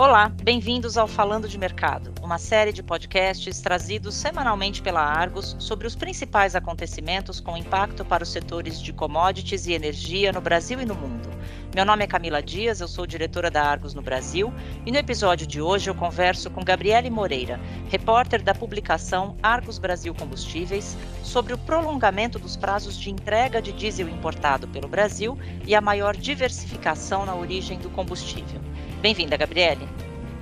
Olá, bem-vindos ao Falando de Mercado, uma série de podcasts trazidos semanalmente pela Argos sobre os principais acontecimentos com impacto para os setores de commodities e energia no Brasil e no mundo. Meu nome é Camila Dias, eu sou diretora da Argos no Brasil e no episódio de hoje eu converso com Gabriele Moreira, repórter da publicação Argos Brasil Combustíveis, sobre o prolongamento dos prazos de entrega de diesel importado pelo Brasil e a maior diversificação na origem do combustível. Bem-vinda, Gabriele.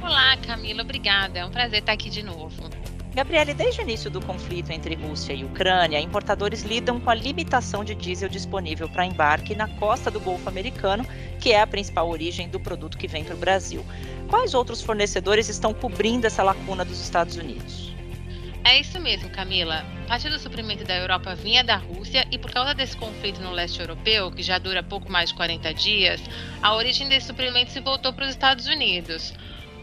Olá, Camila, obrigada. É um prazer estar aqui de novo. Gabriele, desde o início do conflito entre Rússia e Ucrânia, importadores lidam com a limitação de diesel disponível para embarque na costa do Golfo Americano, que é a principal origem do produto que vem para o Brasil. Quais outros fornecedores estão cobrindo essa lacuna dos Estados Unidos? É isso mesmo, Camila. Parte do suprimento da Europa vinha da Rússia e por causa desse conflito no leste europeu, que já dura pouco mais de 40 dias, a origem desse suprimento se voltou para os Estados Unidos.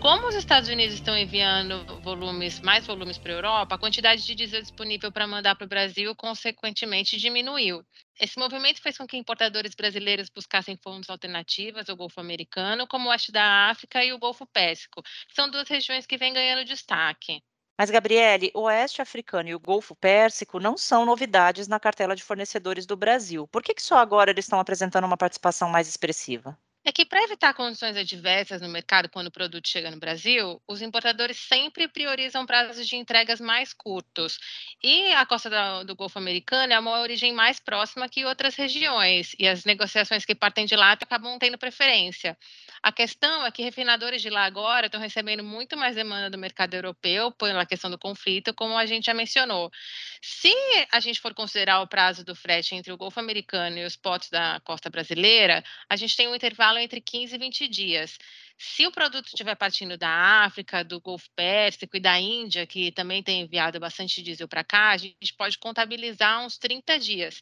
Como os Estados Unidos estão enviando volumes, mais volumes para a Europa, a quantidade de diesel disponível para mandar para o Brasil, consequentemente, diminuiu. Esse movimento fez com que importadores brasileiros buscassem fontes alternativas ao Golfo Americano, como o Oeste da África e o Golfo Pérsico, que são duas regiões que vêm ganhando destaque. Mas, Gabriele, o Oeste Africano e o Golfo Pérsico não são novidades na cartela de fornecedores do Brasil. Por que, que só agora eles estão apresentando uma participação mais expressiva? É que para evitar condições adversas no mercado quando o produto chega no Brasil, os importadores sempre priorizam prazos de entregas mais curtos. E a costa do, Golfo Americano é uma origem mais próxima que outras regiões, e as negociações que partem de lá acabam tendo preferência. A questão é que refinadores de lá agora estão recebendo muito mais demanda do mercado europeu pela questão do conflito, como a gente já mencionou. Se a gente for considerar o prazo do frete entre o Golfo Americano e os portos da costa brasileira, a gente tem um intervalo intervalo entre 15 e 20 dias. Se o produto estiver partindo da África, do Golfo Pérsico e da Índia, que também tem enviado bastante diesel para cá, a gente pode contabilizar uns 30 dias.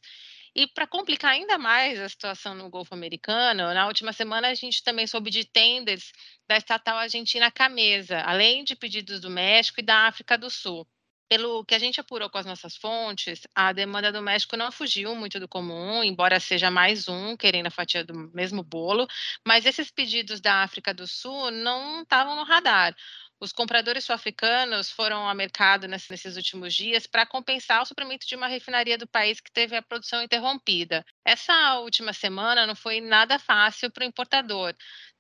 E para complicar ainda mais a situação no Golfo Americano, na última semana a gente também soube de tenders da estatal argentina Camesa, além de pedidos do México e da África do Sul pelo que a gente apurou com as nossas fontes, a demanda do México não fugiu muito do comum, embora seja mais um querendo a fatia do mesmo bolo, mas esses pedidos da África do Sul não estavam no radar. Os compradores sul-africanos foram ao mercado nesses últimos dias para compensar o suprimento de uma refinaria do país que teve a produção interrompida. Essa última semana não foi nada fácil para o importador.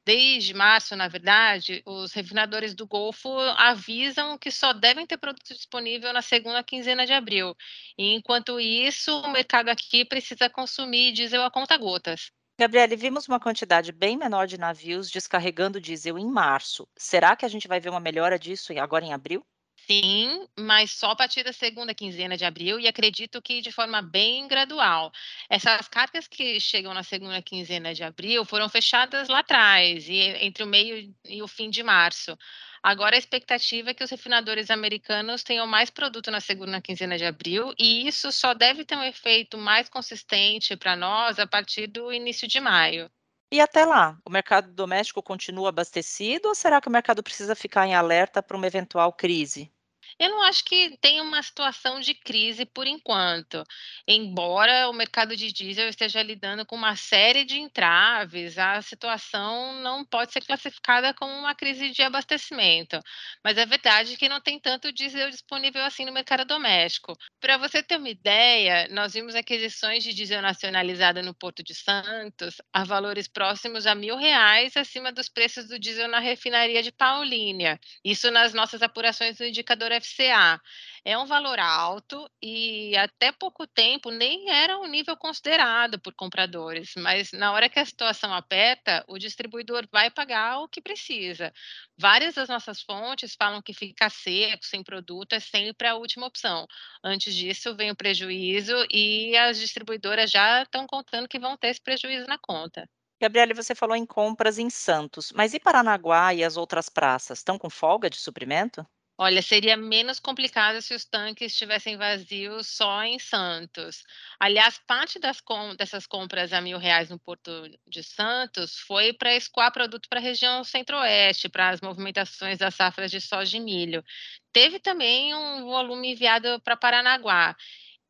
Desde março, na verdade, os refinadores do Golfo avisam que só devem ter produto disponível na segunda quinzena de abril. E, enquanto isso, o mercado aqui precisa consumir diesel a conta-gotas. Gabriele, vimos uma quantidade bem menor de navios descarregando diesel em março. Será que a gente vai ver uma melhora disso agora em abril? Sim, mas só a partir da segunda quinzena de abril e acredito que de forma bem gradual. Essas cargas que chegam na segunda quinzena de abril foram fechadas lá atrás, e entre o meio e o fim de março. Agora a expectativa é que os refinadores americanos tenham mais produto na segunda quinzena de abril, e isso só deve ter um efeito mais consistente para nós a partir do início de maio. E até lá, o mercado doméstico continua abastecido ou será que o mercado precisa ficar em alerta para uma eventual crise? Eu não acho que tenha uma situação de crise por enquanto, embora o mercado de diesel esteja lidando com uma série de entraves, a situação não pode ser classificada como uma crise de abastecimento. Mas é verdade que não tem tanto diesel disponível assim no mercado doméstico. Para você ter uma ideia, nós vimos aquisições de diesel nacionalizada no Porto de Santos a valores próximos a mil reais acima dos preços do diesel na refinaria de Paulínia. Isso nas nossas apurações do indicador FCA. É um valor alto e até pouco tempo nem era um nível considerado por compradores, mas na hora que a situação aperta, o distribuidor vai pagar o que precisa. Várias das nossas fontes falam que ficar seco, sem produto, é sempre a última opção. Antes disso, vem o prejuízo e as distribuidoras já estão contando que vão ter esse prejuízo na conta. Gabriele, você falou em compras em Santos, mas e Paranaguá e as outras praças? Estão com folga de suprimento? Olha, seria menos complicado se os tanques estivessem vazios só em Santos. Aliás, parte com dessas compras a mil reais no Porto de Santos foi para escoar produto para a região centro-oeste, para as movimentações das safras de soja e milho. Teve também um volume enviado para Paranaguá.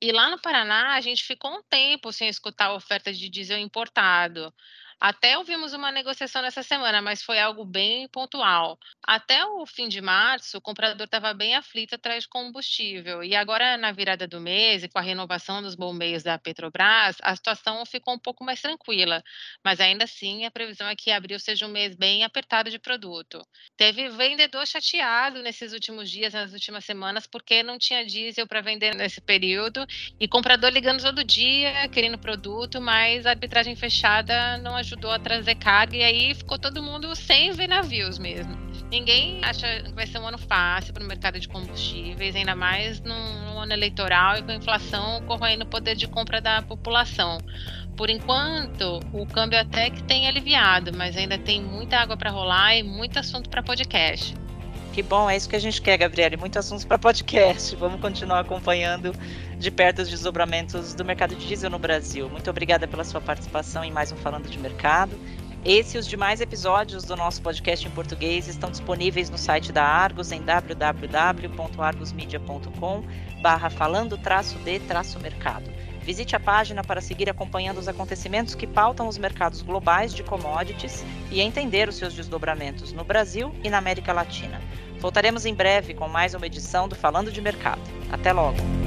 E lá no Paraná, a gente ficou um tempo sem escutar a oferta de diesel importado. Até ouvimos uma negociação nessa semana, mas foi algo bem pontual. Até o fim de março, o comprador estava bem aflito atrás de combustível. E agora, na virada do mês e com a renovação dos bombeios da Petrobras, a situação ficou um pouco mais tranquila. Mas ainda assim, a previsão é que abril seja um mês bem apertado de produto. Teve vendedor chateado nesses últimos dias, nas últimas semanas, porque não tinha diesel para vender nesse período e comprador ligando todo dia, querendo produto, mas a arbitragem fechada não ajudou a trazer carga e aí ficou todo mundo sem ver navios mesmo. Ninguém acha que vai ser um ano fácil para o mercado de combustíveis, ainda mais num, ano eleitoral e com a inflação corroendo o poder de compra da população. Por enquanto, o câmbio até que tem aliviado, mas ainda tem muita água para rolar e muito assunto para podcast. Que bom, é isso que a gente quer, Gabriele. Muitos assuntos para podcast. Vamos continuar acompanhando de perto os desdobramentos do mercado de diesel no Brasil. Muito obrigada pela sua participação em mais um Falando de Mercado. Esse e os demais episódios do nosso podcast em português estão disponíveis no site da Argos em www.argosmedia.com barra falando de mercado. Visite a página para seguir acompanhando os acontecimentos que pautam os mercados globais de commodities e entender os seus desdobramentos no Brasil e na América Latina. Voltaremos em breve com mais uma edição do Falando de Mercado. Até logo!